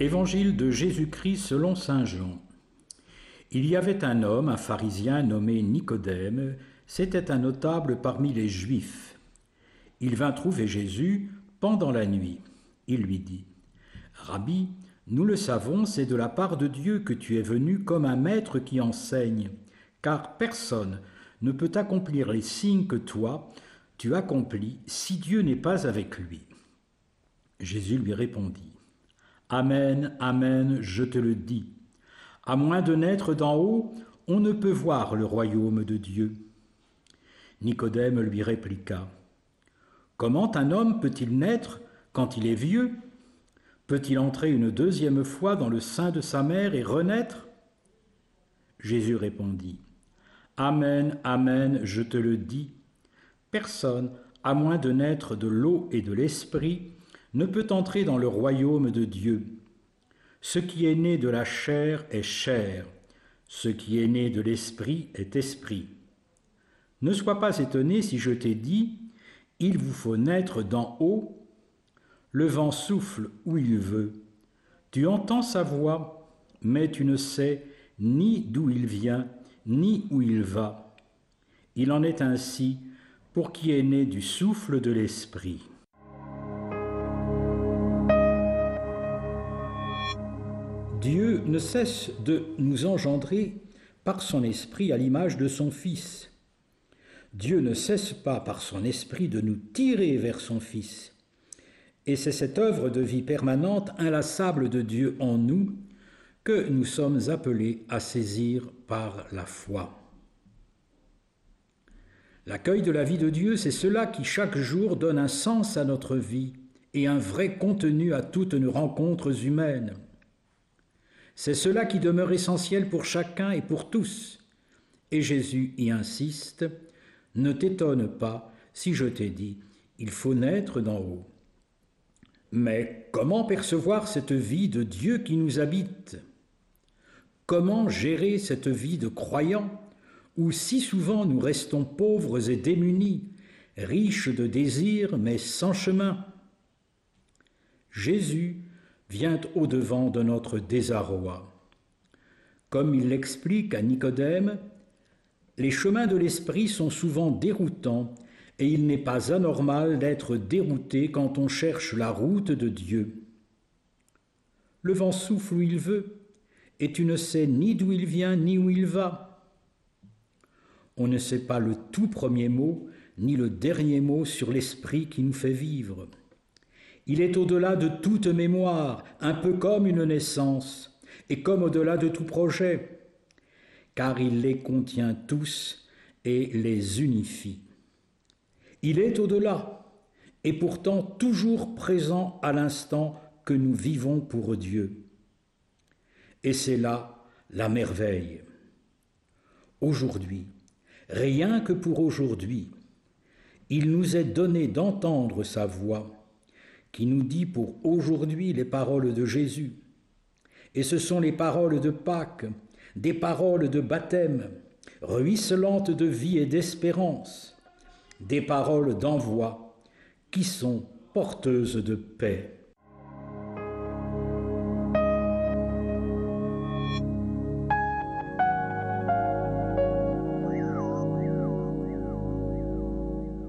Évangile de Jésus-Christ selon Saint Jean. Il y avait un homme, un pharisien nommé Nicodème, c'était un notable parmi les Juifs. Il vint trouver Jésus pendant la nuit. Il lui dit, Rabbi, nous le savons, c'est de la part de Dieu que tu es venu comme un maître qui enseigne, car personne ne peut accomplir les signes que toi, tu accomplis si Dieu n'est pas avec lui. Jésus lui répondit, Amen, Amen, je te le dis. À moins de naître d'en haut, on ne peut voir le royaume de Dieu. Nicodème lui répliqua. Comment un homme peut-il naître quand il est vieux? Peut-il entrer une deuxième fois dans le sein de sa mère et renaître? Jésus répondit. Amen, Amen, je te le dis. Personne, à moins de naître de l'eau et de l'esprit, ne peut entrer dans le royaume de Dieu. Ce qui est né de la chair est chair, ce qui est né de l'esprit est esprit. Ne sois pas étonné si je t'ai dit, il vous faut naître d'en haut, le vent souffle où il veut. Tu entends sa voix, mais tu ne sais ni d'où il vient, ni où il va. Il en est ainsi pour qui est né du souffle de l'esprit. Dieu ne cesse de nous engendrer par son esprit à l'image de son Fils. Dieu ne cesse pas par son esprit de nous tirer vers son Fils. Et c'est cette œuvre de vie permanente, inlassable de Dieu en nous, que nous sommes appelés à saisir par la foi. L'accueil de la vie de Dieu, c'est cela qui chaque jour donne un sens à notre vie et un vrai contenu à toutes nos rencontres humaines. C'est cela qui demeure essentiel pour chacun et pour tous. Et Jésus y insiste, ne t'étonne pas si je t'ai dit, il faut naître d'en haut. Mais comment percevoir cette vie de Dieu qui nous habite? Comment gérer cette vie de croyant où si souvent nous restons pauvres et démunis, riches de désirs mais sans chemin? Jésus vient au-devant de notre désarroi. Comme il l'explique à Nicodème, les chemins de l'esprit sont souvent déroutants et il n'est pas anormal d'être dérouté quand on cherche la route de Dieu. Le vent souffle où il veut et tu ne sais ni d'où il vient ni où il va. On ne sait pas le tout premier mot ni le dernier mot sur l'esprit qui nous fait vivre. Il est au-delà de toute mémoire, un peu comme une naissance, et comme au-delà de tout projet, car il les contient tous et les unifie. Il est au-delà, et pourtant toujours présent à l'instant que nous vivons pour Dieu. Et c'est là la merveille. Aujourd'hui, rien que pour aujourd'hui, il nous est donné d'entendre sa voix qui nous dit pour aujourd'hui les paroles de Jésus. Et ce sont les paroles de Pâques, des paroles de baptême, ruisselantes de vie et d'espérance, des paroles d'envoi qui sont porteuses de paix.